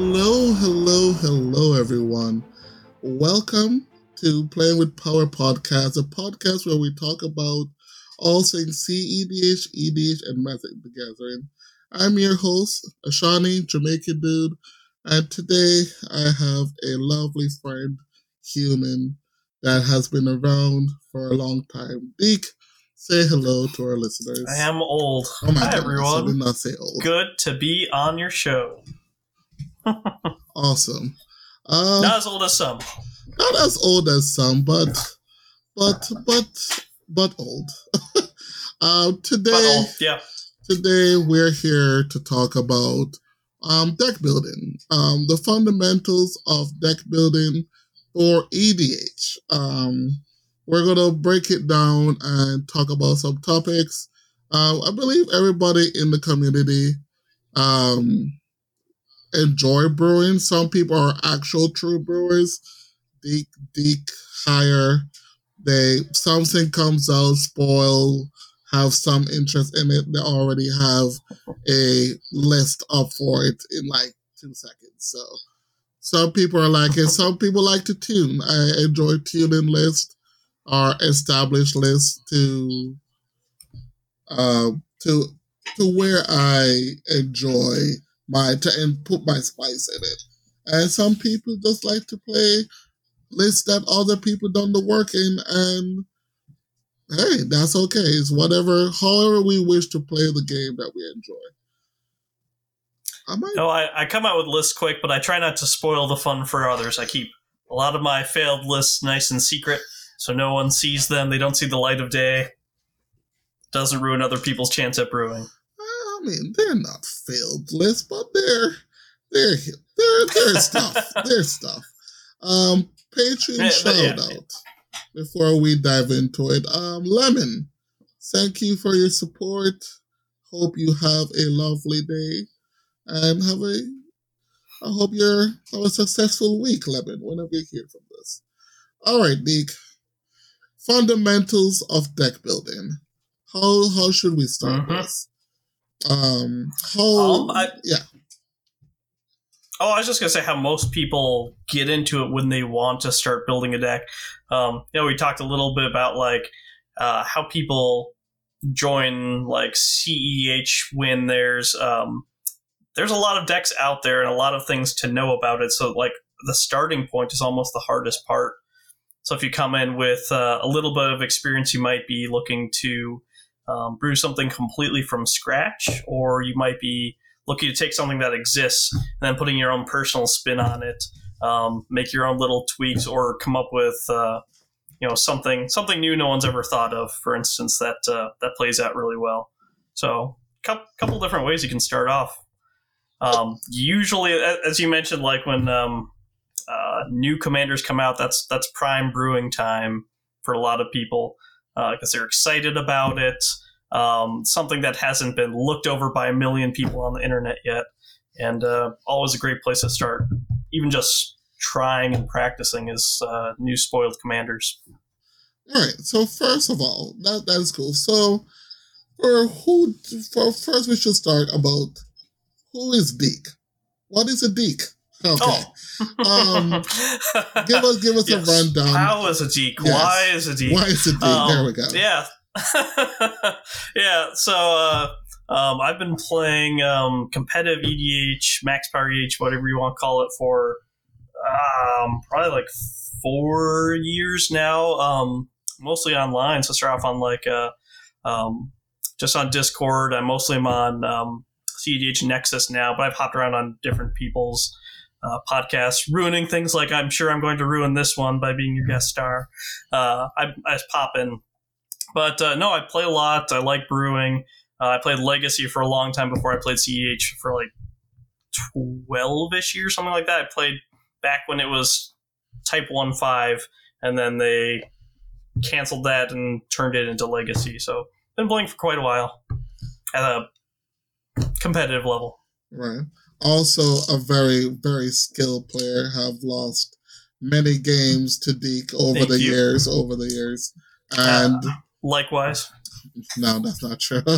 Hello, hello, hello, everyone. Welcome to Playing with Power Podcast, a podcast where we talk about all things CEDH, EDH, and Magic the Gathering. I'm your host, Ashani, Jamaican dude, and today I have a lovely friend, human, that has been around for a long time. Deek, say hello to our listeners. I am old. Oh my Hi, I everyone. did not say old. Good to be on your show. Awesome. Um, Not as old as some. not as old as some, but but but but old. uh, today, But old. Yeah. today we're here to talk about um, deck building, um, the fundamentals of deck building for EDH. Um, we're gonna break it down and talk about some topics. Uh, I believe everybody in the community um, enjoy brewing. Some people are actual true brewers. Deek, Deek, higher. They something comes out, spoil, have some interest in it. They already have a list up for it in like two seconds. So some people are like it. Some people like to tune. I enjoy tuning lists or established lists to uh, to to where I enjoy my and put my spice in it. And some people just like to play lists that other people done the work in and hey, that's okay. It's whatever however we wish to play the game that we enjoy. I might No, I, I come out with lists quick, but I try not to spoil the fun for others. I keep a lot of my failed lists nice and secret, so no one sees them. They don't see the light of day. Doesn't ruin other people's chance at brewing. I mean, they're not failed lists, but they're they're they're they're stuff. They're stuff. Um, Patreon Yeah, but yeah. shout out before we dive into it. Um, Lemon, thank you for your support. Hope you have a lovely day and have a. I hope you're have a successful week, Lemon. Whenever you hear from this. All right, Nick. Fundamentals of deck building. How how should we start Mhm. this? Um, how? Um, I- yeah. Oh, I was just gonna say how most people get into it when they want to start building a deck. Um, you know, we talked a little bit about like uh, how people join like CEH when there's um, there's a lot of decks out there and a lot of things to know about it. So like the starting point is almost the hardest part. So if you come in with uh, a little bit of experience, you might be looking to um, brew something completely from scratch, or you might be looking to take something that exists and then putting your own personal spin on it, um, make your own little tweaks, or come up with uh, you know something something new no one's ever thought of. For instance, that uh, that plays out really well. So, a couple different ways you can start off. Um, usually, as you mentioned, like when um, uh, new commanders come out, that's that's prime brewing time for a lot of people because they're excited about it. Um, something that hasn't been looked over by a million people on the internet yet, and uh, always a great place to start. Even just trying and practicing is uh, new spoiled commanders. All right. So first of all, that that is cool. So for who? For first, we should start about who is Deke. What is a Deke? Okay. Um, give us give us Yes. a rundown. How is a geek? Yes. Why is a geek? Why is it Deke? Um, there we go. Yeah. yeah. So uh, um, I've been playing um, competitive EDH, max power EDH, whatever you want to call it, for um, probably like four years now. Um, mostly online. So I start off on like uh, um, just on Discord. I'm mostly am on um, CEDH Nexus now, but I've hopped around on different people's uh, podcasts, ruining things like I'm sure I'm going to ruin this one by being your guest star. Uh, I, I pop in. But uh, no, I play a lot. I like brewing. Uh, I played Legacy for a long time before I played CEH for like 12 ish years, something like that. I played back when it was Type 1 5, and then they canceled that and turned it into Legacy. So, been playing for quite a while at a competitive level. Right. Also, a very very skilled player. Have lost many games to Deke over Thank the you. years. Over the years, and Likewise. no, that's not true.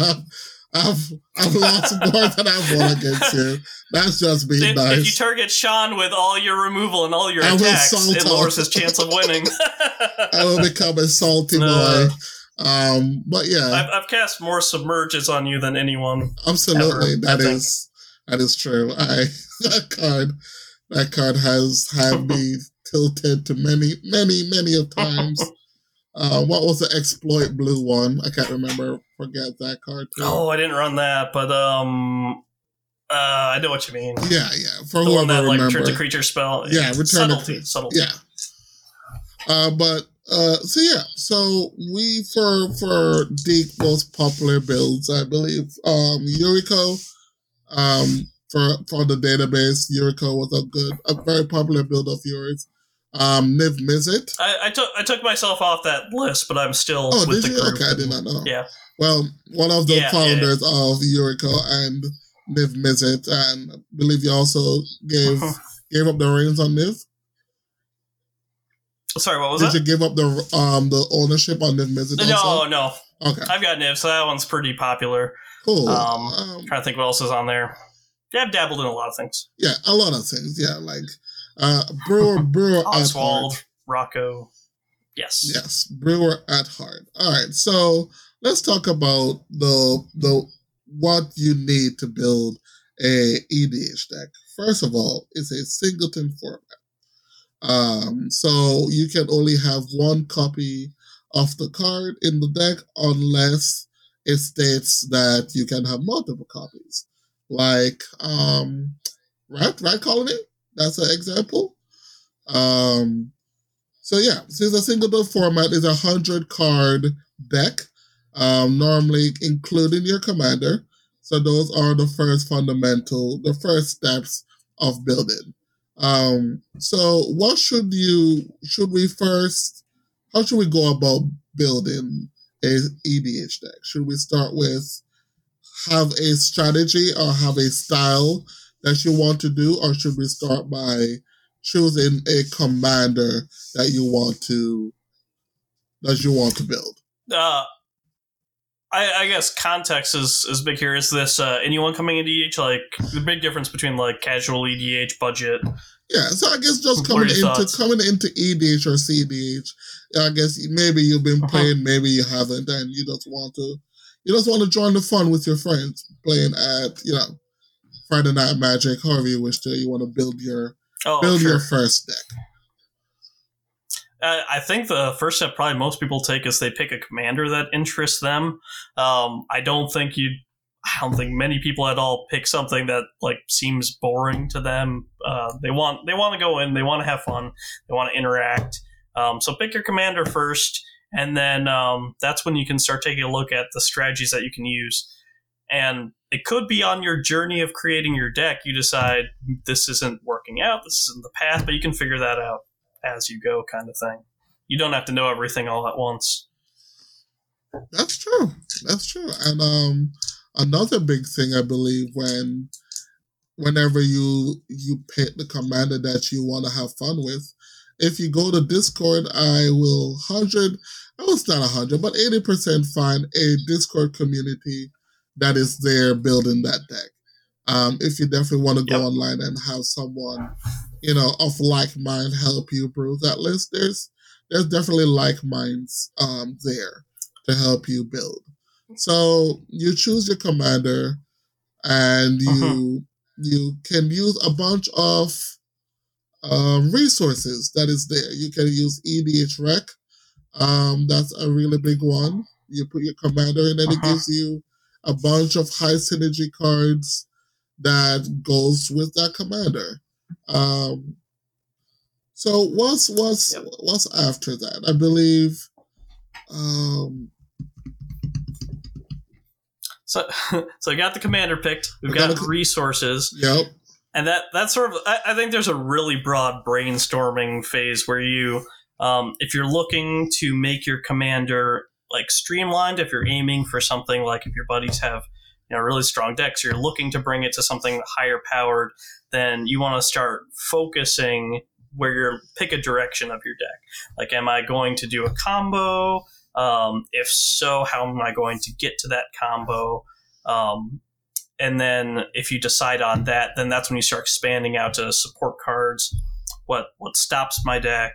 I've I've lost more than I've won against you. That's just being if, nice. if you target Sean with all your removal and all your I attacks, it lowers his chance of winning. I will become a salty boy. Um, but yeah, I've, I've cast more submerges on you than anyone. absolutely, ever, that is that is true. I that card that card has had me tilted to many, many, many of times. Uh, what was the exploit blue one? I can't remember. Forget that card too. Oh, I didn't run that, but um, uh, I know what you mean. Yeah, yeah. For The one whoever that like remember. turns a creature spell. Yeah, return subtlety. cre- subtlety. Yeah. Uh, but uh, so yeah, so we for for the most popular builds, I believe um, Yuriko, um, for for the database, Yuriko was a good, a very popular build of yours. Um, Niv Mizzet. I, I took I took myself off that list, but I'm still Oh, with did the you? group. Okay, I did not know. Yeah. Well, one of the Yeah, yeah, founders of Yuriko and Niv Mizzet, and I believe you also gave gave up the reins on Niv. Sorry, what was Did that? you give up the um the ownership on Niv Mizzet? No, also? no. Okay, I've got Niv, so that one's pretty popular. cool. Um, Um, trying to think what else is on there. Yeah, I've dabbled in a lot of things. yeah, a lot of things. Yeah, like uh, Brewer, Brewer at Oswald, heart. Rocco. Yes. Yes, Brewer at heart. All right, so let's talk about the the what you need to build a EDH deck. First of all, it's a singleton format. Um, so you can only have one copy of the card in the deck unless it states that you can have multiple copies. Like um Rat Rat Colony, that's an example. Um so yeah, since a singleton format is a hundred card deck, um, normally including your commander. So those are the first fundamental, the first steps of building. Um, so what should you should we first how should we go about building a EDH deck? Should we start with have a strategy or have a style that you want to do, or should we start by choosing a commander that you want to that you want to build? Uh, I, I guess context is, is big here. Is this uh, anyone coming into EDH? Like the big difference between like casual EDH budget. Yeah, so I guess just coming into thoughts? coming into EDH or CDH, I guess maybe you've been Uh-huh. playing, maybe you haven't, and you just want to you just want to join the fun with your friends playing at you know Friday Night Magic, however you wish to. You want to build your Oh, build sure. your first deck. Uh, I think the first step probably most people take is they pick a commander that interests them. Um, I don't think you. I don't think many people at all pick something that like seems boring to them. Uh, they want they want to go in, they want to have fun, they want to interact. Um, so pick your commander first, and then um, that's when you can start taking a look at the strategies that you can use. And it could be on your journey of creating your deck, you decide this isn't working out, this isn't the path, but you can figure that out as you go, kind of thing. You don't have to know everything all at once. That's true. That's true. And um, another big thing I believe when whenever you you pick the commander that you want to have fun with, if you go to Discord, I will hundred. I was not hundred, but eighty percent find a Discord community that is there building that deck. Um, if you definitely want to go Yep. online and have someone, you know, of like mind help you brew that list, there's there's definitely like minds um there to help you build. So you choose your commander, and you Mhm. you can use a bunch of um, resources that is there. You can use EDH Rec. Um, that's a really big one. You put your commander, in, and then it Uh-huh. gives you a bunch of high synergy cards that goes with that commander. Um, so what's what's Yep. what's after that? I believe. Um, So, so I got the commander picked. We've We got got resources, yep. and that that's sort of. I, I think there's a really broad brainstorming phase where you, um, if you're looking to make your commander like streamlined, if you're aiming for something like if your buddies have, you know, really strong decks, you're looking to bring it to something higher powered, then you want to start focusing where you're pick a direction of your deck. Like, am I going to do a combo? Um, if so, how am I going to get to that combo? Um, and then if you decide on that, then that's when you start expanding out to support cards. What what stops my deck?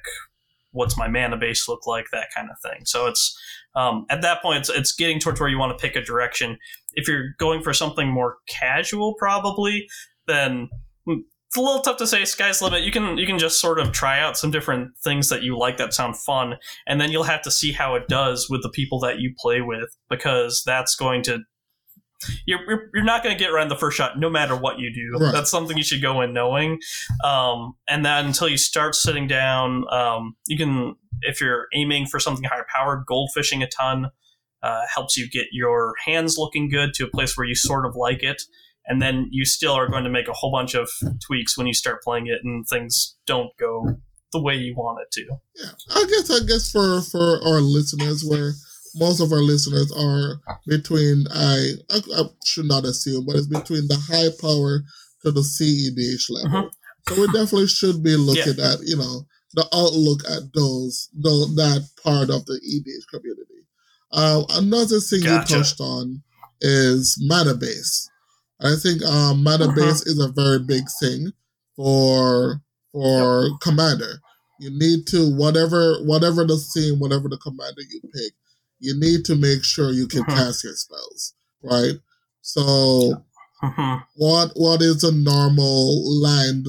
What's my mana base look like? That kind of thing. So it's um, at that point, it's, it's getting towards where you want to pick a direction. If you're going for something more casual, probably, then it's a little tough to say sky's limit. You can you can just sort of try out some different things that you like that sound fun, and then you'll have to see how it does with the people that you play with because that's going to you're, you're not going to get around the first shot no matter what you do. Right. That's something you should go in knowing. Um, and then until you start sitting down, um, you can, if you're aiming for something higher powered, goldfishing a ton uh, helps you get your hands looking good to a place where you sort of like it. And then you still are going to make a whole bunch of tweaks when you start playing it and things don't go the way you want it to. Yeah, I guess I guess for for our listeners, where most of our listeners are between I, I, I should not assume, but it's between the high power to the CEDH level. Mm-hmm. So we definitely should be looking yeah. at you know the outlook at those, those that part of the EDH community. Uh, another thing gotcha. you touched on is mana base. I think um, mana mm-hmm. base is a very big thing for for yep. commander. You need to whatever whatever the theme, whatever the commander you pick, you need to make sure you can mm-hmm. cast your spells, right? So, mm-hmm. what what is a normal land,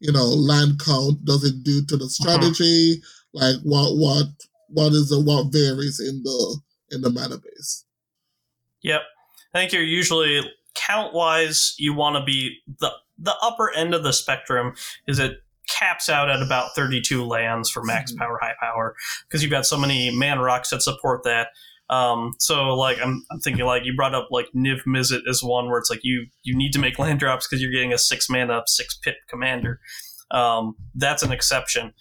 you know, land count? Does it do to the mm-hmm. strategy? Like, what what what is the what varies in the in the mana base? Yep, I think you're usually count wise, you want to be the the upper end of the spectrum. Is it caps out at about 32 lands for max mm-hmm. power, high power, because you've got so many man rocks that support that. Um, so like I'm, I'm thinking like you brought up like Niv Mizzet is one where it's like you you need to make land drops because you're getting a six mana six pip commander. Um, that's an exception.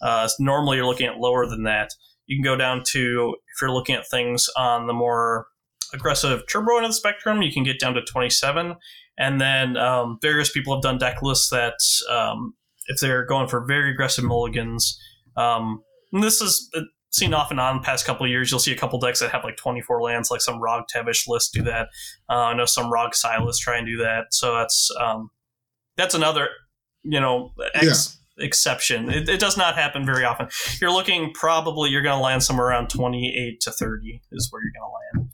Uh, normally you're looking at lower than that. You can go down to if you're looking at things on the more aggressive turbo end of the spectrum, you can get down to 27. And then um, various people have done deck lists that um, if they're going for very aggressive mulligans. Um, this is seen off and on the past couple of years. You'll see a couple decks that have like 24 lands, like some Rog Tevesh list do that. Uh, I know some Rog Silas try and do that. So that's um, that's another you know ex- yeah. exception. It, it, does not happen very often. You're looking probably you're going to land somewhere around 28 to 30 is where you're going to land.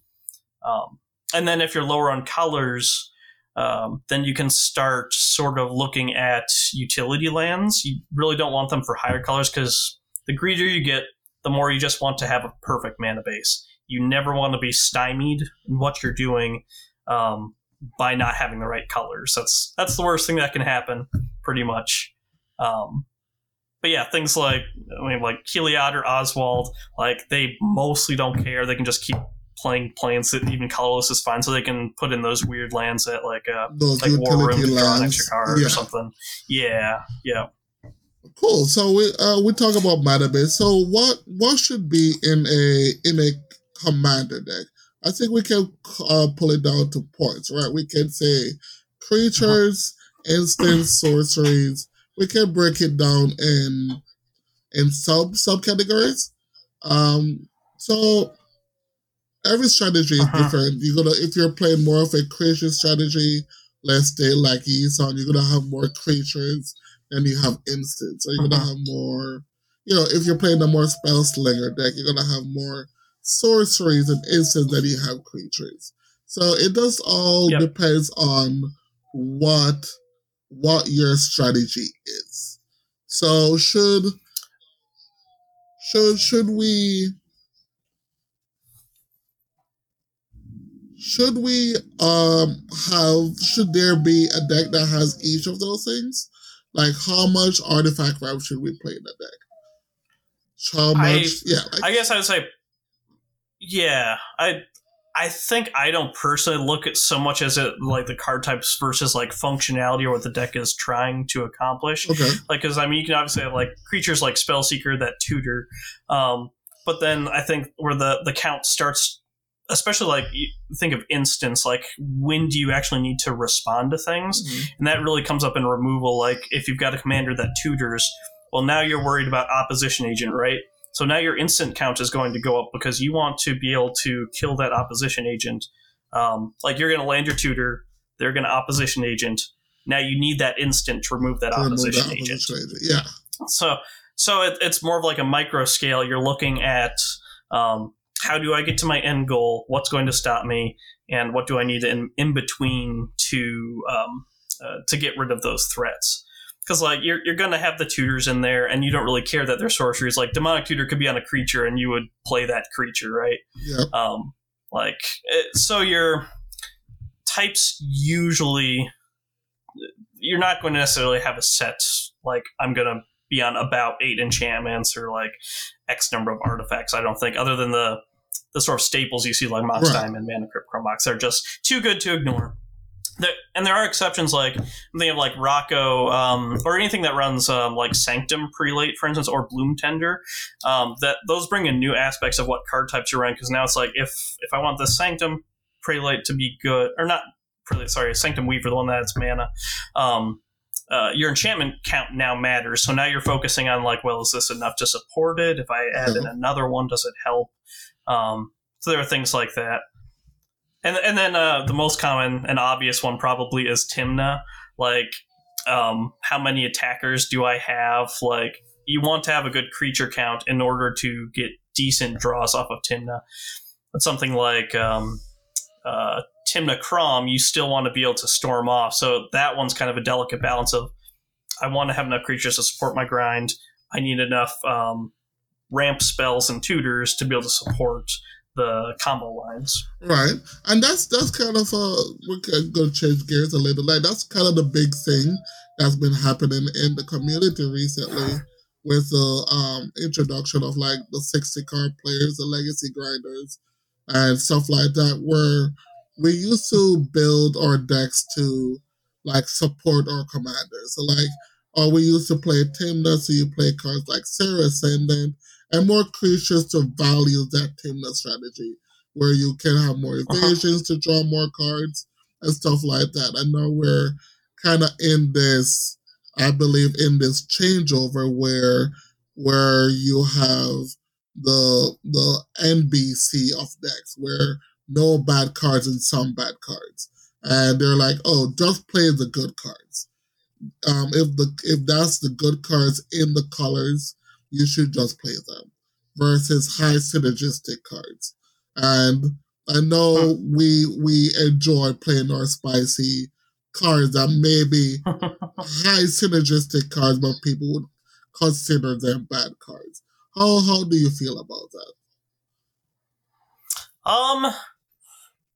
Um, and then if you're lower on colors, um, then you can start sort of looking at utility lands. You really don't want them for higher colors because the greedier you get, the more you just want to have a perfect mana base. You never want to be stymied in what you're doing um, by not having the right colors. That's that's the worst thing that can happen, pretty much. Um, but yeah, things like I mean, like Heliod or Oswald, like they mostly don't care. They can just keep playing planes that even colorless is fine, so they can put in those weird lands that like uh those like War Room to draw an extra card yeah. or something. Yeah, yeah. Cool. So we uh, we talk about mana base. So what what should be in a in a commander deck? I think we can uh, pull it down to points, right? We can say creatures, uh-huh. instants, sorceries. We can break it down in in sub subcategories. Um, so every strategy is uh-huh. different. You're gonna if you're playing more of a creature strategy, let's say like Eson, you're gonna have more creatures than you have instants. So you're uh-huh. gonna have more you know, if you're playing a more spell slinger deck, you're gonna have more sorceries and instants than you have creatures. So it does all yep. depends on what what your strategy is. So should should should we should we um have should there be a deck that has each of those things? Like how much artifact ramp should we play in the deck? How much? I, yeah, like, I guess I would say, yeah. I I think I don't personally look at so much as it like the card types versus like functionality or what the deck is trying to accomplish. Okay. Like, because I mean, you can obviously have like creatures like Spellseeker that tutor, um, but then I think where the the count starts especially like think of instance like when do you actually need to respond to things mm-hmm. and that really comes up in removal like if you've got a commander that tutors well now you're worried about opposition agent right so now your instant count is going to go up because you want to be able to kill that opposition agent Um, like you're going to land your tutor, they're going to opposition agent. Now you need that instant to remove that To remove the opposition agent. opposition agent. Yeah. So, so it, it's more of like a micro scale. You're looking at um, how do I get to my end goal? What's going to stop me? And what do I need in, in between to um, uh, to get rid of those threats? Because like you're you're going to have the tutors in there, and you don't really care that they're sorceries. Like demonic tutor could be on a creature, and you would play that creature, right? Yeah. Um, like it, so your types usually you're not going to necessarily have a set like I'm going to be on about eight enchantments or like X number of artifacts. I don't think, other than the the sort of staples you see like Mox Right. Diamond, Mana Crypt, Chrome Mox, they're just too good to ignore. There, and there are exceptions like thinking of like Rocco um, or anything that runs um, like Sanctum Prelate, for instance, or Bloom Tender. Um, that those bring in new aspects of what card types you run because now it's like if if I want the Sanctum Prelate to be good or not Prelate, sorry, Sanctum Weaver, the one that's mana. Um, uh, your enchantment count now matters. So now you're focusing on like, well, is this enough to support it? If I add in another one, does it help? Um, so there are things like that. And and then uh, the most common and obvious one probably is Tymna. Like, um, how many attackers do I have? Like, you want to have a good creature count in order to get decent draws off of Tymna. But something like um, uh, Tymna Kraum, you still want to be able to storm off. So that one's kind of a delicate balance of I want to have enough creatures to support my grind. I need enough um, ramp spells and tutors to be able to support the combo lines. Right, and that's that's kind of uh we're gonna change gears a little. Like that's kind of the big thing that's been happening in the community recently with the um introduction of like the sixty card players, the legacy grinders, and stuff like that. Where we used to build our decks to like support our commanders. So like, or we used to play Tymna, so you play cards like Serra Ascendant and more creatures to value that Tymna strategy where you can have more evasions to draw more cards and stuff like that. I know we're kind of in this, I believe, in this changeover where where you have the the NBC of decks where no bad cards and some bad cards, and they're like, oh, just play the good cards. Um, if the if that's the good cards in the colors, you should just play them versus high synergistic cards. And I know we we enjoy playing our spicy cards that maybe high synergistic cards, but people would consider them bad cards. How how do you feel about that? Um,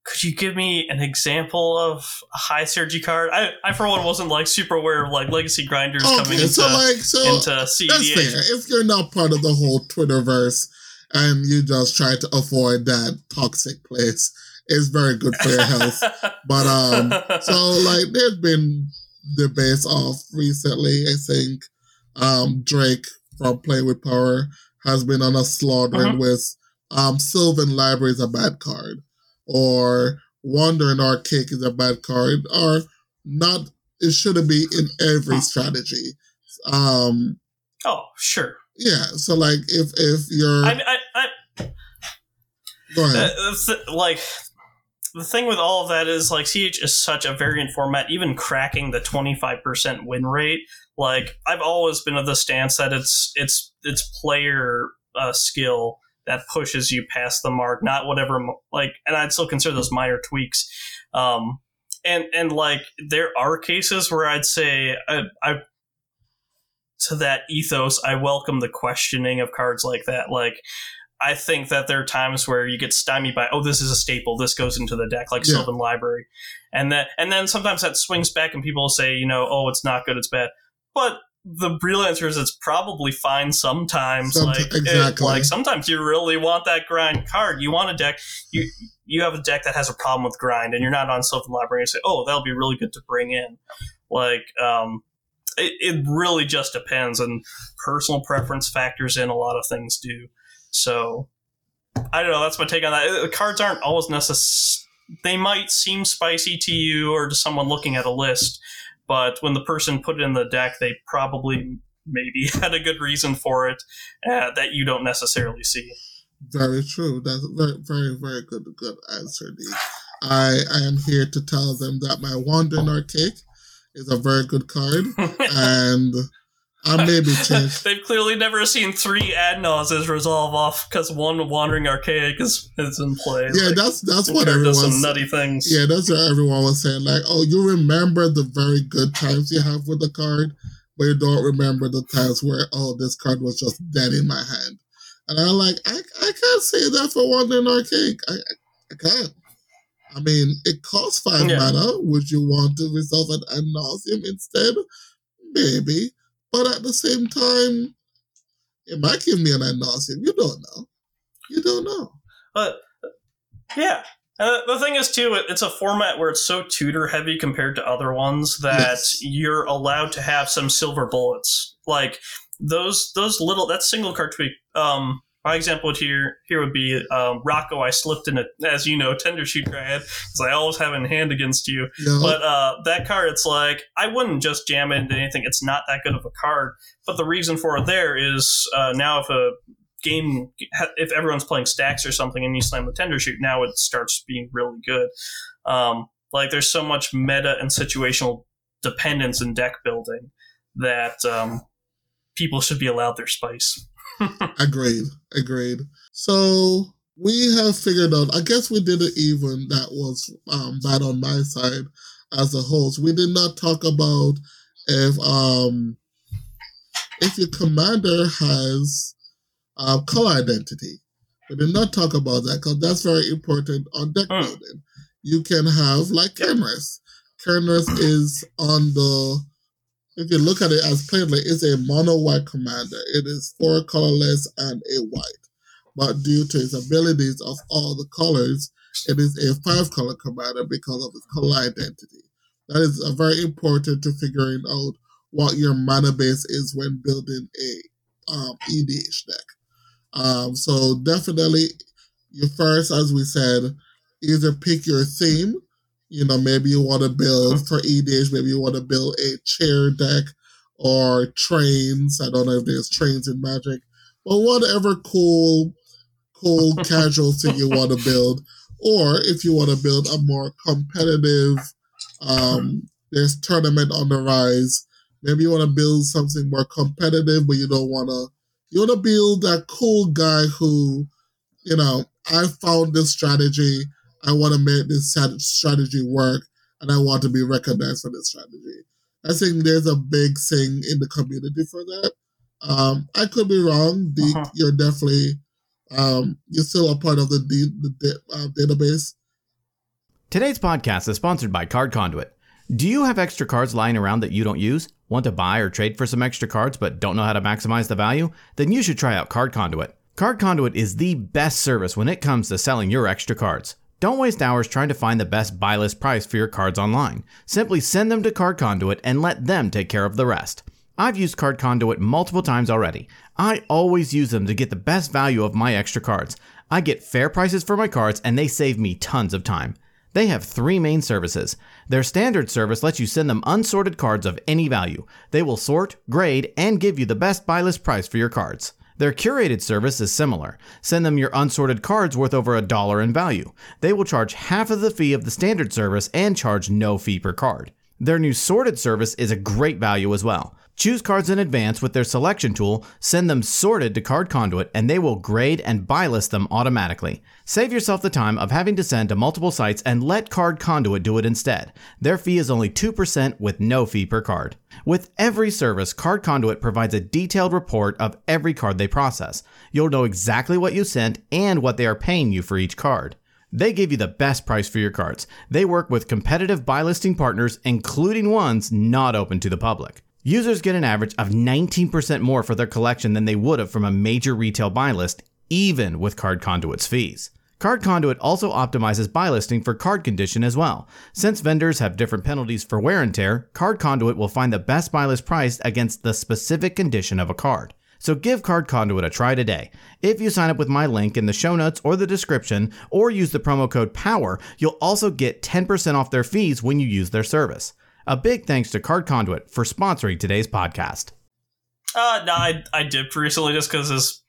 could you give me an example of a high synergy card? I, I for one wasn't like super aware of like legacy grinders coming Okay, into, so like so into that's fair. If you're not part of the whole Twitterverse and you just try to avoid that toxic place, it's very good for your health. But um, so like there's been debates of recently. I think um Drake from Play with Power has been on a slaughtering Mhm. with um Sylvan Library is a bad card, or Wandering Archaic is a bad card, or not. It shouldn't be in every strategy. Um, oh, sure. yeah. So like if if you're I, I, I, go ahead. Uh, th- like the thing with all of that is like CH is such a variant format. Even cracking the twenty five percent win rate, like I've always been of the stance that it's it's it's player uh, skill that pushes you past the mark, not whatever like. And I'd still consider those minor tweaks. Um, and and like there are cases where I'd say I, I to that ethos, I welcome the questioning of cards like that. Like I think that there are times where you get stymied by, oh, this is a staple. This goes into the deck, like Yeah. Sylvan Library, and that, and then sometimes that swings back, and people say, you know, oh, it's not good, it's bad. But the real answer is it's probably fine sometimes. Somet- like it- like sometimes you really want that grind card. You want a deck. You you have a deck that has a problem with grind, and you're not on Sylvan Library. And say, oh, that'll be really good to bring in. Like um, it, it really just depends, and personal preference factors in. A lot of things do. So I don't know. That's my take on that. Uh, Cards aren't always necessary. They might seem spicy to you or to someone looking at a list, but when the person put it in the deck, they probably maybe had a good reason for it uh, that you don't necessarily see. Very true. That's very, very, very good, good answer, D. I, I am here to tell them that my Wandering Archaic is a very good card, and I may be changed. They've clearly never seen three ad resolve off because one wandering archaic is, is in play. Yeah, Like, that's that's what everyone. some nutty things. Yeah, that's what everyone was saying. Like, oh, you remember the very good times you have with the card, but you don't remember the times where oh, this card was just dead in my hand. And I'm like, I, I can't say that for Wandering Archaic. I, I, I can't. I mean, it costs five Yeah. mana. Would you want to resolve an ad nauseam instead? Maybe. But at the same time, it might give me an ad. You don't know. You don't know. But yeah, uh, the thing is too, it, it's a format where it's so tutor heavy compared to other ones that Yes. you're allowed to have some silver bullets. Like those those little that single card tweak. Um, my example here here would be um, Rocco. I slipped in a as you know Tendershoot Dryad because I always have in hand against you. Know? But uh, that card, it's like I wouldn't just jam it into anything. It's not that good of a card. But the reason for it there is uh, now if a game, if everyone's playing stacks or something, and you slam the tender shoot, now it starts being really good. Um, like there's so much meta and situational dependence in deck building that um, people should be allowed their spice. Agreed. Agreed. So we have figured out. I guess we did it even. That was um, bad on my side as a host. We did not talk about if um if your commander has uh, color identity. We did not talk about that because that's very important on deck Hmm. building. You can have like Kenrith. Kenrith is on the if you look at it as plainly, it's a mono white commander. It is four colorless and a white. But due to its abilities of all the colors, it is a five color commander because of its color identity. That is uh, very important to figuring out what your mana base is when building a um, EDH deck. Um, so definitely, you first, as we said, either pick your theme. You know, maybe you want to build for EDH, maybe you want to build a chair deck or trains. I don't know if there's trains in Magic, but whatever cool, cool casual thing you want to build, or if you want to build a more competitive, um, there's tournament on the rise. Maybe you want to build something more competitive, but you don't want to. You want to build that cool guy who, you know, I found this strategy. I want to make this strategy work, and I want to be recognized for this strategy. I think there's a big thing in the community for that. Um, I could be wrong. Deke, Uh-huh. you're definitely um, you're still a part of the, D- the da- uh, database. Today's podcast is sponsored by Card Conduit. Do you have extra cards lying around that you don't use? Want to buy or trade for some extra cards but don't know how to maximize the value? Then you should try out Card Conduit. Card Conduit is the best service when it comes to selling your extra cards. Don't waste hours trying to find the best buy list price for your cards online. Simply send them to Card Conduit and let them take care of the rest. I've used Card Conduit multiple times already. I always use them to get the best value of my extra cards. I get fair prices for my cards and they save me tons of time. They have three main services. Their standard service lets you send them unsorted cards of any value. They will sort, grade, and give you the best buy list price for your cards. Their curated service is similar. Send them your unsorted cards worth over a dollar in value. They will charge half of the fee of the standard service and charge no fee per card. Their new sorted service is a great value as well. Choose cards in advance with their selection tool, send them sorted to Card Conduit, and they will grade and buy list them automatically. Save yourself the time of having to send to multiple sites and let Card Conduit do it instead. Their fee is only 2% with no fee per card. With every service, Card Conduit provides a detailed report of every card they process. You'll know exactly what you sent and what they are paying you for each card. They give you the best price for your cards. They work with competitive buy listing partners, including ones not open to the public. Users get an average of 19% more for their collection than they would have from a major retail buy list, even with Card Conduit's fees. Card Conduit also optimizes buy listing for card condition as well. Since vendors have different penalties for wear and tear, Card Conduit will find the best buy list price against the specific condition of a card. So give Card Conduit a try today. If you sign up with my link in the show notes or the description, or use the promo code POWER, you'll also get 10% off their fees when you use their service. A big thanks to Card Conduit for sponsoring today's podcast. Uh, no, I, I dipped recently just because his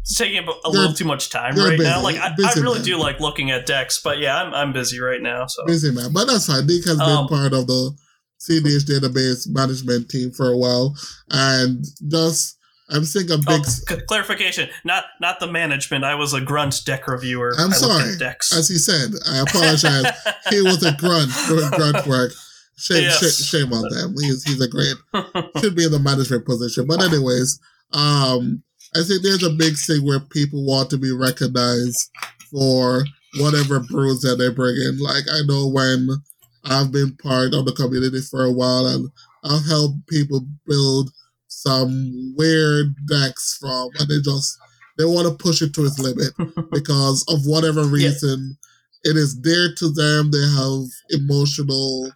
it's taking a You're- little too much time right now. Like I, I really man. do like looking at decks, but yeah, I'm I'm busy right now. So Busy man, but that's fine. Nick has been Um, part of the CDH database management team for a while, and just I'm seeing a oh, big. c- clarification, not not the management. I was a grunt deck reviewer. I'm I sorry. As he said, I apologize. he was a grunt doing grunt work. Shame, Yes. shame, shame on them. He's he's a great should be in the management position. But anyways, um, I think there's a big thing where people want to be recognized for whatever brews that they bring in. Like I know when I've been part of the community for a while and I've helped people build some weird decks from and they just they want to push it to its limit because of whatever reason it is dear to them. They have emotional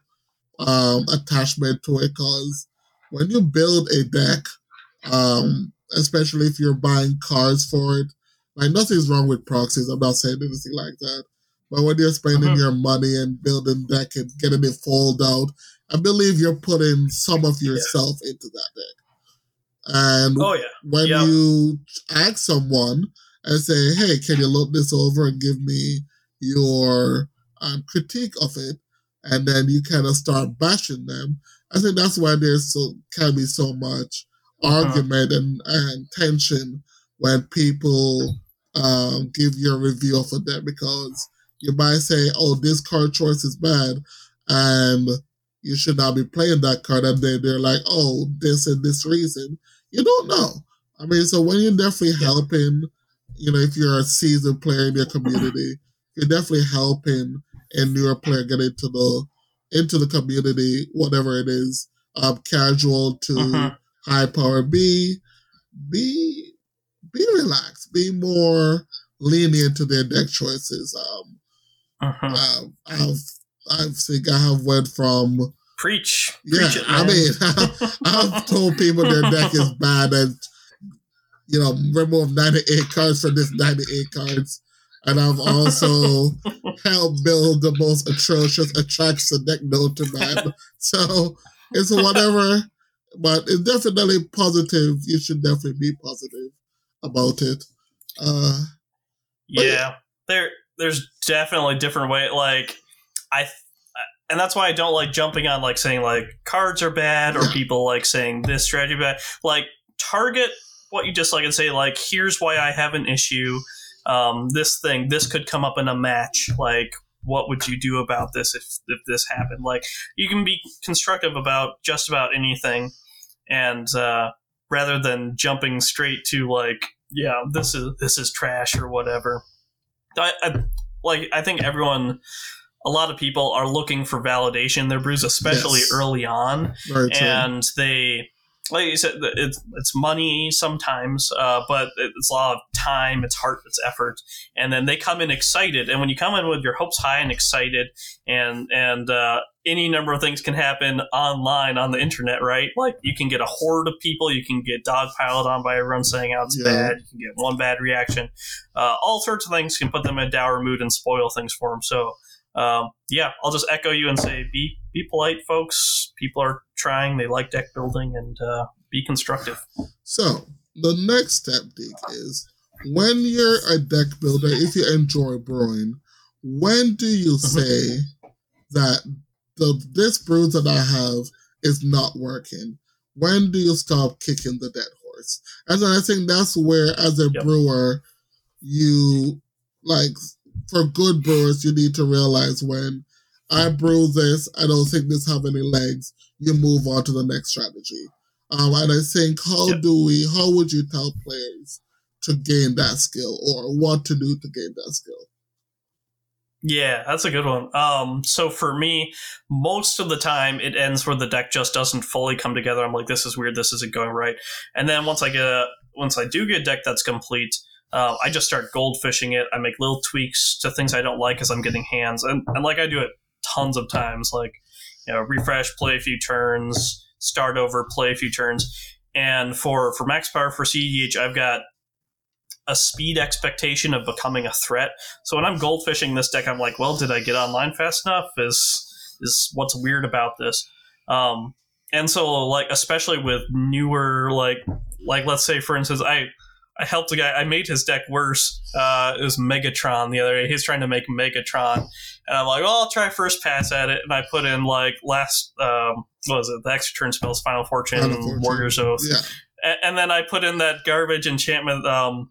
um, attachment to it because when you build a deck, um, especially if you're buying cards for it, like nothing's wrong with proxies. I'm not saying anything like that. But when you're spending Mhm. your money and building deck and getting it fold out, I believe you're putting some of yourself into that deck. And oh yeah, when Yeah. you ask someone and say, "Hey, can you look this over and give me your um, critique of it?" and then you kind of start bashing them, I think that's why there's so can be so much Uh-huh. Argument and, and tension when people um, give you a review of a deck because you might say, "Oh, this card choice is bad," and you should not be playing that card, and then they're like, "Oh, this and this reason." You don't know. I mean, so when you're definitely helping, you know, if you're a seasoned player in your community, you're definitely helping a newer player get into the into the community, whatever it is, um, casual to Mhm. High power. Be be be relaxed. Be more lenient to their deck choices. Um, Mhm. uh, I've I've think I have went from preach. yeah. preach it, I mean, I've told people their deck is bad and you know remove ninety eight cards from this ninety eight cards. And I've also helped build the most atrocious attracts the deck known to man. So it's whatever, but it's definitely positive. You should definitely be positive about it. Uh, yeah. yeah, there there's definitely different way. Like I, and that's why I don't like jumping on like saying like cards are bad or Yeah. people like saying this strategy bad. Like target what you dislike and say like here's why I have an issue. Um, this thing this could come up in a match. Like what would you do about this if if this happened? Like you can be constructive about just about anything, and uh, rather than jumping straight to like yeah this is this is trash or whatever. I, I like I think everyone a lot of people are looking for validation in their brews, especially Yes. early on, very true. and they like you said it's it's money sometimes, uh, but it's a lot of time, it's heart, it's effort, and then they come in excited, and when you come in with your hopes high and excited, and and uh, any number of things can happen online on the internet, right? Like you can get a horde of people, you can get dogpiled on by everyone saying how it's Yeah. bad, you can get one bad reaction, uh, all sorts of things can put them in a dour mood and spoil things for them. So. Um, yeah, I'll just echo you and say be be polite, folks. People are trying; they like deck building, and uh, be constructive. So the next step, Deke, is when you're a deck builder, if you enjoy brewing, when do you say that the this brew that I have is not working? When do you stop kicking the dead horse? And then I think that's where, as a Yep. brewer, you like for good brewers, you need to realize when I brew this, I don't think this have any legs. You move on to the next strategy. Um, and I think how Yep. do we, how would you tell players to gain that skill or what to do to gain that skill? Yeah, that's a good one. Um, so for me, most of the time it ends where the deck just doesn't fully come together. I'm like, this is weird. This isn't going right. And then once I get a, once I do get a deck that's complete, uh, I just start goldfishing it. I make little tweaks to things I don't like as I'm getting hands, and and like I do it tons of times. Like, you know, refresh, play a few turns, start over, play a few turns. And for for max power for CEDH, I've got a speed expectation of becoming a threat. So when I'm goldfishing this deck, I'm like, well, did I get online fast enough? Is is what's weird about this? Um, and so like especially with newer like like let's say for instance, I I helped a guy. I made his deck worse. Uh, it was Megatron the other day. He's trying to make Megatron, and I'm like, well, I'll try first pass at it. And I put in like last, um, what was it? The extra turn spells, Final Fortune, Final Fortune. Warrior's Oath, Yeah. A- and then I put in that garbage enchantment, um,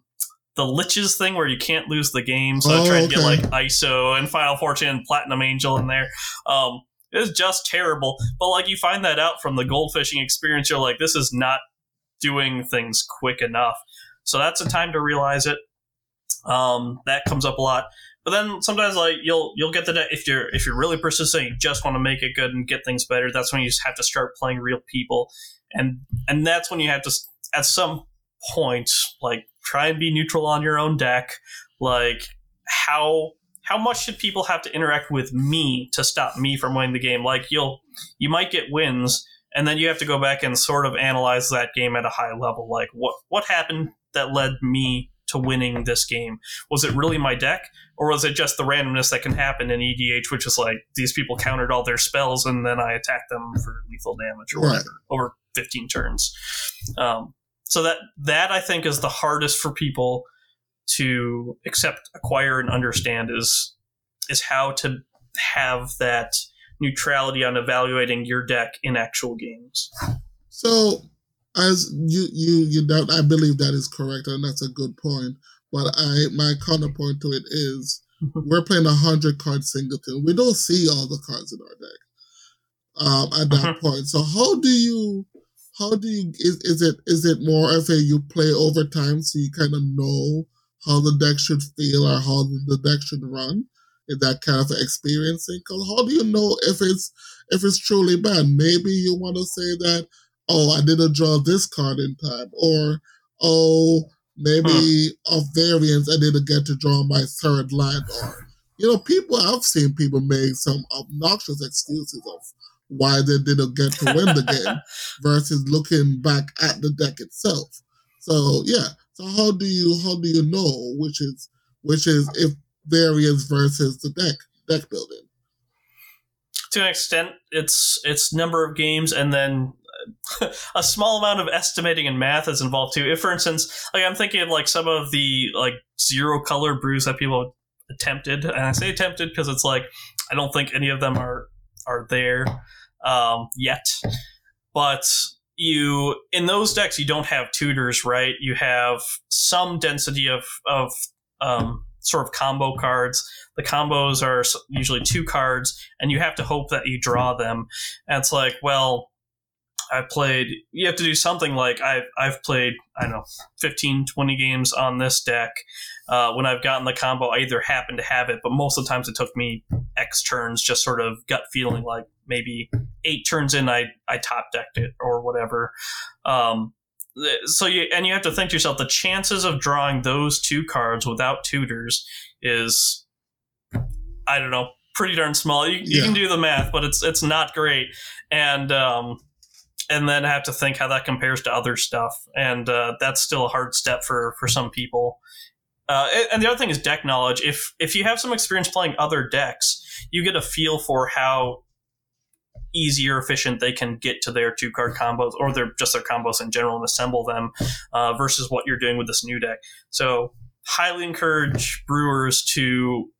the Liches thing where you can't lose the game. So I Oh, tried to get like ISO and Final Fortune and Platinum Angel in there. Um, it was just terrible. But like you find that out from the goldfishing experience, you're like, this is not doing things quick enough. So that's a time to realize it. Um, that comes up a lot. But then sometimes like you'll you'll get the deck if you're if you're really persistent, you just want to make it good and get things better. That's when you just have to start playing real people, and and that's when you have to at some point like try and be neutral on your own deck. Like how how much should people have to interact with me to stop me from winning the game? Like you'll you might get wins, and then you have to go back and sort of analyze that game at a high level. Like what what happened that led me to winning this game? Was it really my deck, or was it just the randomness that can happen in EDH, which is like these people countered all their spells and then I attacked them for lethal damage or Right. whatever over 15 turns. Um, so that that I think is the hardest for people to accept, acquire, and understand is is how to have that neutrality on evaluating your deck in actual games. So, as you you you doubt, I believe that is correct, and that's a good point. But I my counterpoint to it is we're playing a hundred card singleton. We don't see all the cards in our deck um, at that Mhm. point. So how do you how do you is, is it is it more of a you play over time so you kind of know how the deck should feel or how the deck should run? Is that kind of experiencing? Because how do you know if it's if it's truly bad? Maybe you want to say that oh, I didn't draw this card in time, or oh, maybe hmm. of variance, I didn't get to draw my third land, or you know, people I've seen people make some obnoxious excuses of why they didn't get to win the game versus looking back at the deck itself. So yeah, so how do you how do you know which is which is if variance versus the deck deck building? to an extent it's it's number of games and then a small amount of estimating and math is involved too. If for instance like i'm thinking of like some of the like zero color brews that people attempted and i say attempted because it's like i don't think any of them are are there um, yet. But you in those decks you don't have tutors right? You have some density of of um, sort of combo cards. The combos are usually two cards and you have to hope that you draw them. And it's like, well, I played, you have to do something like I've, I've played, I don't know, 15, 20 games on this deck. Uh, when I've gotten the combo, I either happen to have it, but most of the times it took me X turns, just sort of gut feeling like maybe eight turns in, I, I top decked it or whatever. Um, so you, and you have to think to yourself, the chances of drawing those two cards without tutors is I don't know, pretty darn small. You, you Yeah. can do the math, but it's it's not great, and um, and then have to think how that compares to other stuff, and uh, that's still a hard step for for some people. Uh, and- the other thing is deck knowledge. If if you have some experience playing other decks, you get a feel for how easy or efficient they can get to their two card combos or their just their combos in general and assemble them uh, versus what you're doing with this new deck. So highly encourage brewers to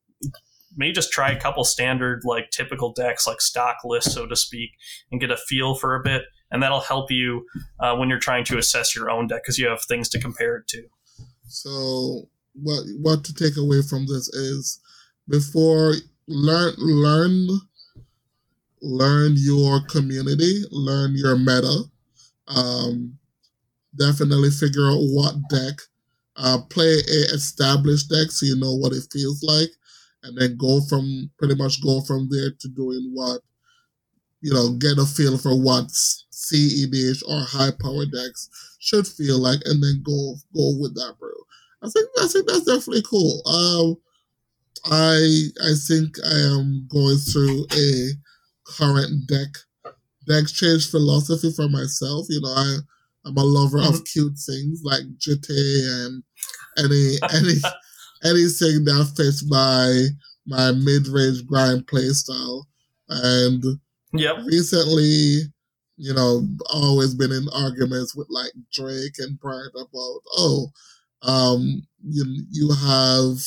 maybe just try a couple standard like typical decks like stock lists so to speak and get a feel for a bit and that'll help you uh, when you're trying to assess your own deck because you have things to compare it to So what what to take away from this is before learn learn learn your community, learn your meta. Um, definitely figure out what deck. Uh, play a established deck so you know what it feels like, and then go from pretty much go from there to doing what you know, get a feel for what CEDH or high power decks should feel like, and then go go with that, bro. I think I think that's definitely cool. Um, I I think I am going through a current deck deck change philosophy for myself. You know, I I'm a lover of cute things like JT and any any anything that fits my my mid range grind play style. And yep recently, you know, always been in arguments with like Drake and Brian about, oh, Um, you you have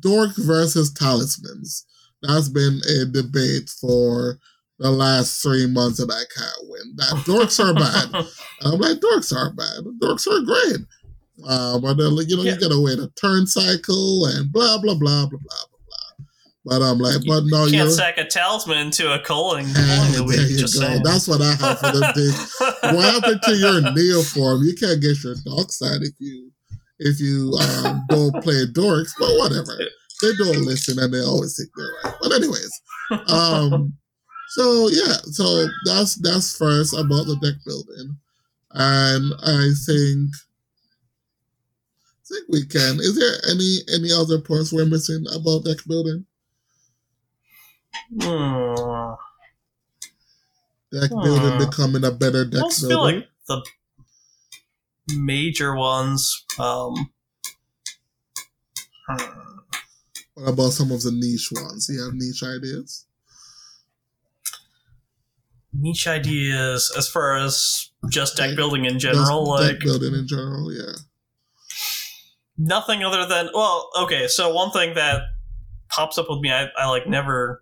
dork versus talismans. That's been a debate for the last three months that I can't win. That dorks are bad. I'm like, dorks are bad. Dorks are great. Uh, but then, you know, yeah. you gotta wait a turn cycle and blah blah blah blah blah. But I'm like, but no, you can't sack a talisman to a culling. Hey, there you go. Saying. That's what I have for them things. what happened to your Neoform? You can't get your dark side if you if you um, don't play dorks, but whatever. They don't listen and they always think they're right. But anyways, um, so yeah, so that's that's first about the deck building, and I think I think we can. Is there any any other points we're missing about deck building? Hmm. Deck building hmm. becoming a better deck I builder. Feel like the major ones. Um, hmm. What about some of the niche ones? You have niche ideas? Niche ideas as far as just deck building in general, like deck building in general, yeah. Nothing other than well, okay. So one thing that pops up with me, I, I like never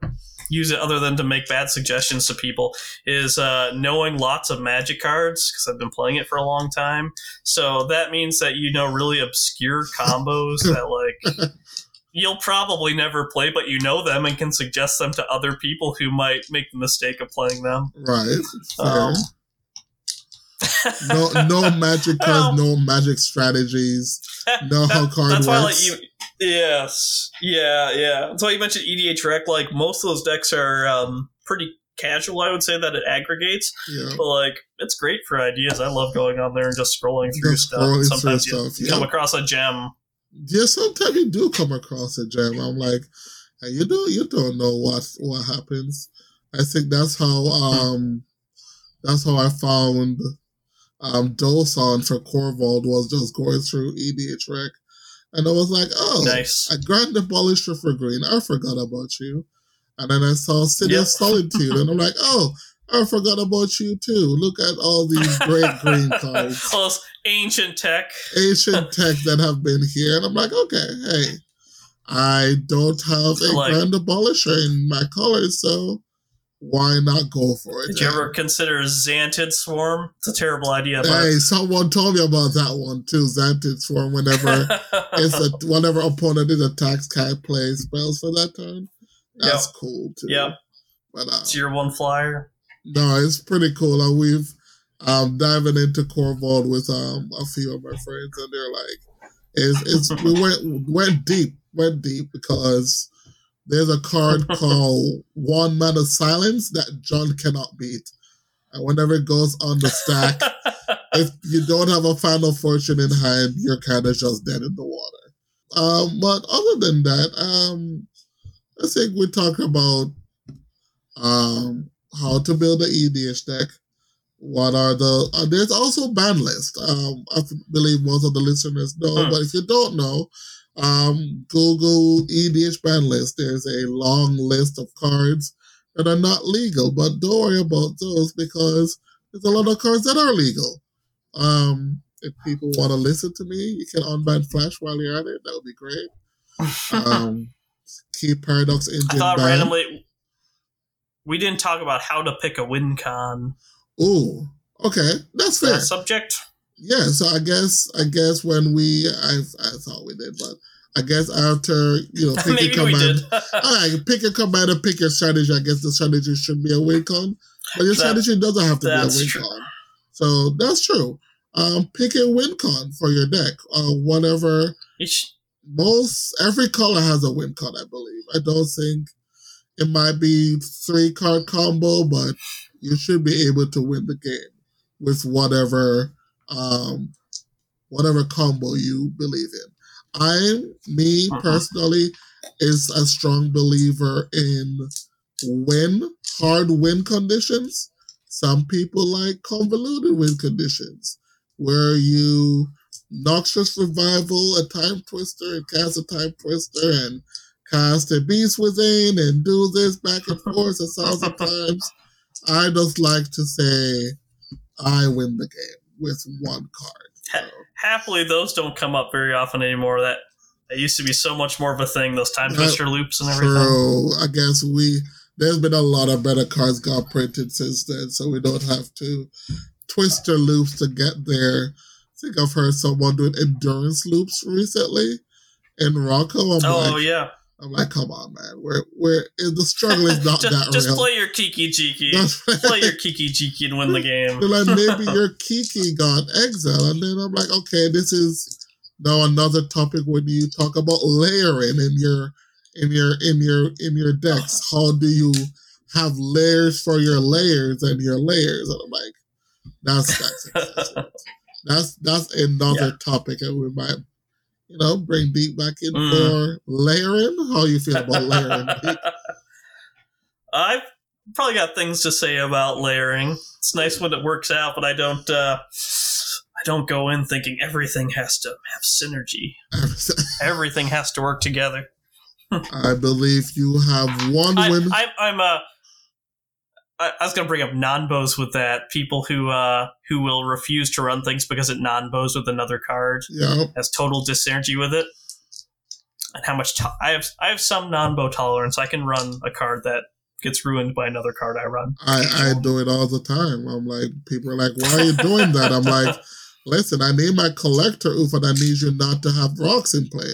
use it other than to make bad suggestions to people is uh, knowing lots of magic cards because I've been playing it for a long time. So that means that you know really obscure combos that like you'll probably never play, but you know them and can suggest them to other people who might make the mistake of playing them. Right. Um, no, no magic cards, no magic strategies. No how card that's works. Why, like, you, yes, yeah, yeah. So you mentioned EDH Rec. Like most of those decks are um, pretty casual. I would say that it aggregates, yeah. but like it's great for ideas. I love going on there and just scrolling through just stuff. Scrolling sometimes through you stuff. come across a gem. Yeah, sometimes you do come across a gem. I'm like, hey, you don't, you don't know what what happens. I think that's how um that's how I found um Dosan for Korvold was just going through EDH Rec and I was like, oh, nice. I Grand Abolisher for green. I forgot about you. And then I saw City yep. of Solitude, and I'm like, oh, I forgot about you too. Look at all these great green cards. All this ancient tech. Ancient tech that have been here. And I'm like, okay, hey, I don't have a like, Grand Abolisher in my colors, so why not go for it? Did you ever consider Xantid Swarm? It's a terrible idea. But... Hey, someone told me about that one too. Xantid Swarm. Whenever it's a whenever opponent is attacks, can't play spells for that turn. That's yep. cool too. Yep. But uh, it's your one flyer. No, it's pretty cool. And we've um diving into Korvold with um a few of my friends, and they're like, "It's it's we went went deep, went deep because." There's a card called One Man of Silence that John cannot beat. And whenever it goes on the stack, if you don't have a Final Fortune in hand, you're kind of just dead in the water. Um, but other than that, um, I think we talk about um, how to build an EDH deck. What are the? Uh, there's also ban list. Um, I believe most of the listeners know, hmm. but if you don't know, um, Google EDH ban list. There's a long list of cards that are not legal, but don't worry about those because there's a lot of cards that are legal. Um, if people want to listen to me, you can unban Flash while you're at it. That would be great. Um, keep Paradox Engine. I thought randomly we didn't talk about how to pick a win con. Oh, okay, that's fair. That subject yeah, so I guess I guess when we I I thought we did, but I guess after you know pick a command, all right, pick a command and pick your strategy. I guess the strategy should be a win con, but your that, strategy doesn't have to be a win true. con. So that's true. Um, pick a win con for your deck. Uh, whatever. Most every color has a win con, I believe. I don't think it might be three card combo, but you should be able to win the game with whatever um, whatever combo you believe in. I, me uh-huh. personally, is a strong believer in win, hard win conditions. Some people like convoluted win conditions, where you Noxious Revival, a Time Twister, and cast a Time Twister, and cast a Beast Within, and do this back and forth a thousand times. I just like to say, I win the game with one card. So. happily, those don't come up very often anymore. That it used to be so much more of a thing. Those time twister loops and everything. True. I guess we there's been a lot of better cards got printed since then, so we don't have to twister loops to get there. I think I've heard someone doing endurance loops recently in Rocco. I'm oh like, yeah, I'm like, come on, man. We're we're eh, the struggle is not just, that just real. play your Kiki Jiki. Just play your Kiki Jiki and win the game. They're like maybe your Kiki got exiled, and then I'm like, okay, this is now another topic when you talk about layering in your in your in your in your decks. How do you have layers for your layers and your layers? And I'm like, that's that's that's that's another Yeah. topic, and we might. You know, bring Beat back in Mm. for layering. How you feel about layering? I've probably got things to say about layering. It's nice when it works out, but I don't. Uh, I don't go in thinking everything has to have synergy. Everything has to work together. I believe you have one I, win. I, I'm uh, I, I was gonna bring up nonbos with that. People who uh who will refuse to run things because it nonbos with another card yeah, has total dysenergy with it. And how much to- I have I have some nonbo tolerance. I can run a card that gets ruined by another card I run. I, I do it all the time. I'm like, people are like, why are you doing that? I'm like, listen, I need my Collector Ouphe, and I need you not to have rocks in play.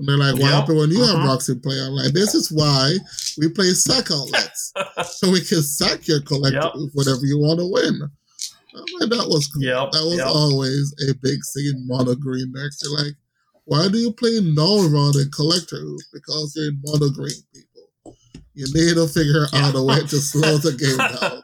And they're like, what Yep. happened when you have Mhm. rocks in play? I'm like, this is why we play sack outlets. so we can sack your Collector Yep. Ouphe whenever you want to win. I'm like, that was cool. Yep, That was yep. always a big thing in mono green decks. You're like, why do you play Null Rod and collector? Because you're in mono green, people. You need to figure out a way to slow the game down.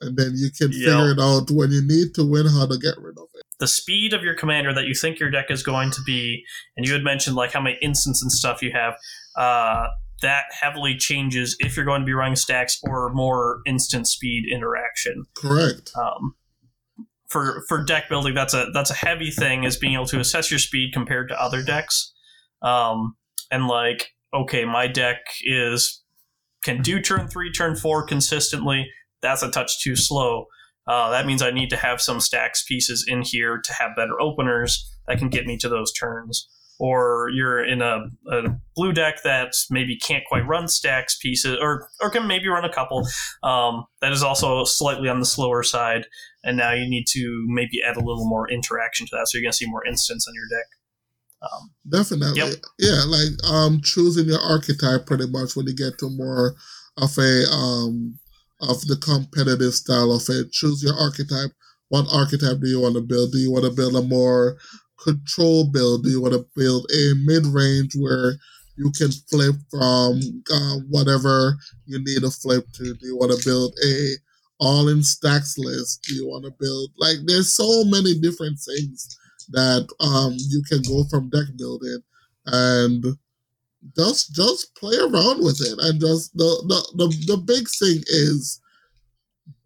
And then you can figure it out when you need to win how to get rid of it. The speed of your commander that you think your deck is going to be, and you had mentioned like how many instants and stuff you have, uh, that heavily changes if you're going to be running stacks or more instant speed interaction. Correct. Um, for for deck building, that's a that's a heavy thing is being able to assess your speed compared to other decks, um, and like okay, my deck is can do turn three, turn four consistently. That's a touch too slow. Uh, that means I need to have some stacks pieces in here to have better openers that can get me to those turns. Or you're in a, a blue deck that maybe can't quite run stacks pieces, or or can maybe run a couple. Um, that is also slightly on the slower side, and now you need to maybe add a little more interaction to that, so you're going to see more instants on your deck. Um, Definitely. Yep. Yeah, like um choosing your archetype pretty much when you get to more of a um of the competitive style of it. Choose your archetype. What archetype do you want to build? Do you want to build a more control build? Do you want to build a mid range where you can flip from uh, whatever you need to flip to? Do you want to build a all in stacks list? Do you want to build like there's so many different things that um you can go from deck building and just just play around with it. And just the the the, the big thing is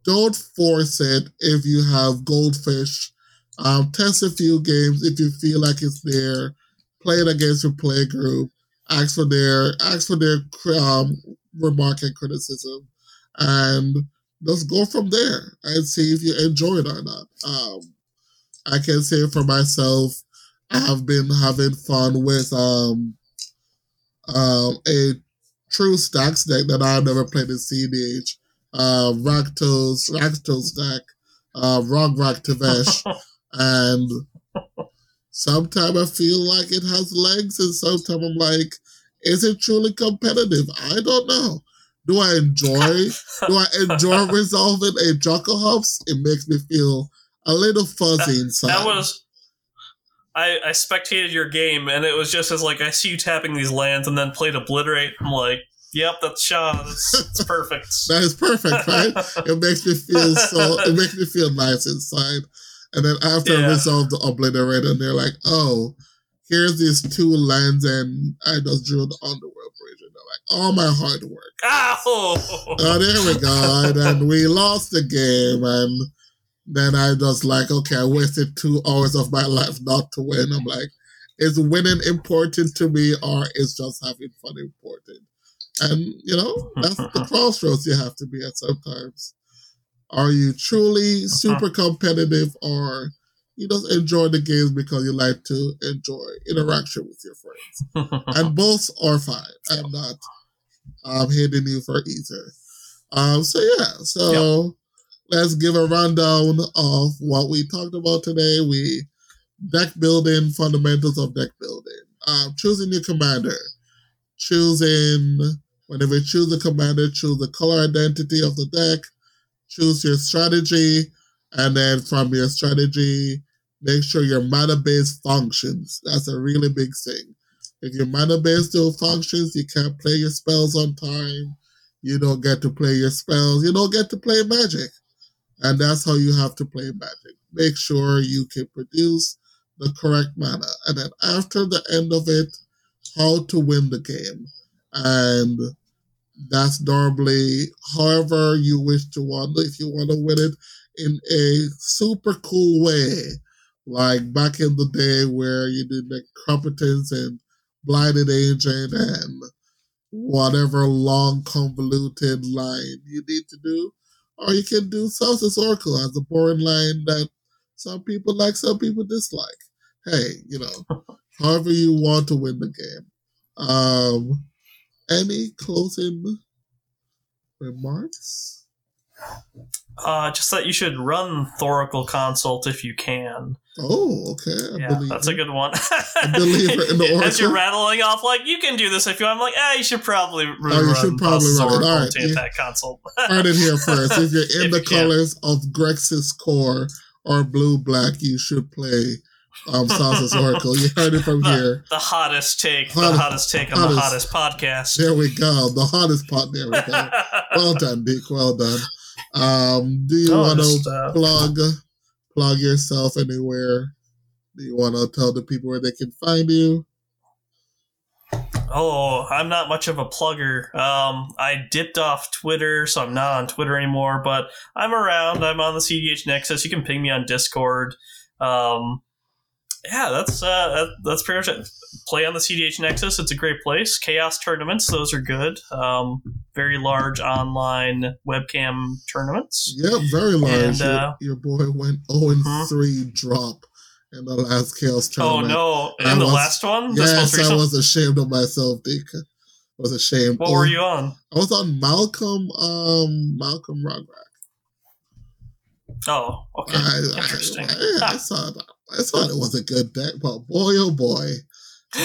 don't force it if you have goldfish. Um test a few games if you feel like it's there. Play it against your play group ask for their ask for their um remark and criticism. And just go from there and see if you enjoy it or not. Um I can say for myself, I have been having fun with um, um, a true stacks deck that I've never played in CDH. Uh, Rakdos, Rakdos deck, uh, Rograkh Tevesh, and sometimes I feel like it has legs, and sometimes I'm like, is it truly competitive? I don't know. Do I enjoy? do I enjoy resolving a Jokulhaups? It makes me feel a little fuzzy inside. that was. I, I spectated your game, and it was just as like I see you tapping these lands, and then played obliterate. I'm like, yep, that's Shaw. That's, that's perfect. that is perfect, right? it makes me feel so. It makes me feel nice inside. And then after I Yeah. resolve the obliterate, and they're like, "Oh, here's these two lands," and I just drew the Underworld Breach, and they're like, "All my hard work." Ow! Oh, there we go. And we lost the game, and then I just like, okay, I wasted two hours of my life not to win. I'm like, is winning important to me, or is just having fun important? And you know, that's the crossroads you have to be at sometimes. Are you truly super competitive, or you just enjoy the games because you like to enjoy interaction with your friends. and both are fine. I'm not um, hating you for either. Um, so yeah, so yep. Let's give a rundown of what we talked about today. We deck building, fundamentals of deck building, um, choosing your commander, choosing whenever you choose a commander, choose the color identity of the deck, choose your strategy, and then from your strategy, make sure your mana base functions. That's a really big thing. If your mana base still functions, you can't play your spells on time. You don't get to play your spells. You don't get to play magic. And that's how you have to play magic. Make sure you can produce the correct mana. And then after the end of it, how to win the game. And that's normally however you wish to win. If you want to win it in a super cool way, like back in the day where you did the competence and blinded agent and whatever long convoluted line you need to do. Or you can do Thassa's Oracle as a boring line that some people like, some people dislike. Hey, you know, however you want to win the game. Um, any closing remarks? Uh, just that you should run Thoracle Consult if you can. Oh, okay. I yeah, that's a good one. a believer in the Oracle. As you're rattling off, like, you can do this if you want. I'm like, ah, you should probably run, oh, you should probably run it. All right. To that console. Start it here first. If you're in the colors of Grixis core or blue black, you should play um, Thassa's Oracle. You heard it from the, here. The hottest take. Hottest, the hottest take on hottest, the hottest podcast. There we go. The hottest pot. There we go. well done, Dick. Well done. Um, do you want to uh, plug plug yourself anywhere? Do you want to tell the people where they can find you? Oh, I'm not much of a plugger. Um, I dipped off Twitter, so I'm not on Twitter anymore. But I'm around. I'm on the CDH Nexus. You can ping me on Discord. Um, yeah, that's uh, that's pretty much it. Play on the CDH Nexus. It's a great place. Chaos tournaments, those are good. Um, very large online webcam tournaments. Yeah, very large. And, uh, your, your, boy went 0 and uh-huh. 3 drop in the last Chaos oh, tournament. Oh no! In the was, last one? Yes, I was ashamed of myself, Dick. I was ashamed. What oh, were you on? I was on Malcolm, um, Malcolm Rograkh. Oh, okay. I, Interesting. I, I, I saw that. I thought it was a good bet, but boy, oh boy.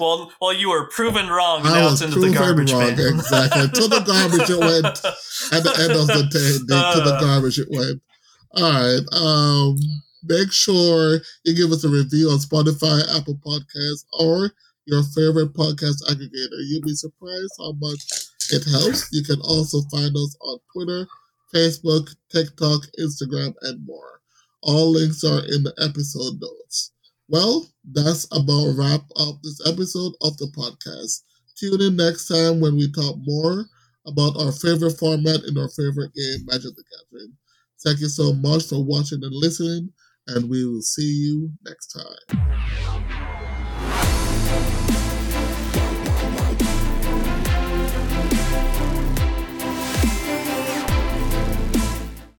well, well, you were proven wrong. I now it's into the garbage wrong, exactly. to the garbage it went. At the end of the day, uh, to the uh. garbage it went. All right. Um, make sure you give us a review on Spotify, Apple Podcasts, or your favorite podcast aggregator. You'll be surprised how much it helps. You can also find us on Twitter, Facebook, TikTok, Instagram, and more. All links are in the episode notes. Well, that's about wrap up this episode of the podcast. Tune in next time when we talk more about our favorite format in our favorite game, Magic the Gathering. Thank you so much for watching and listening, and we will see you next time.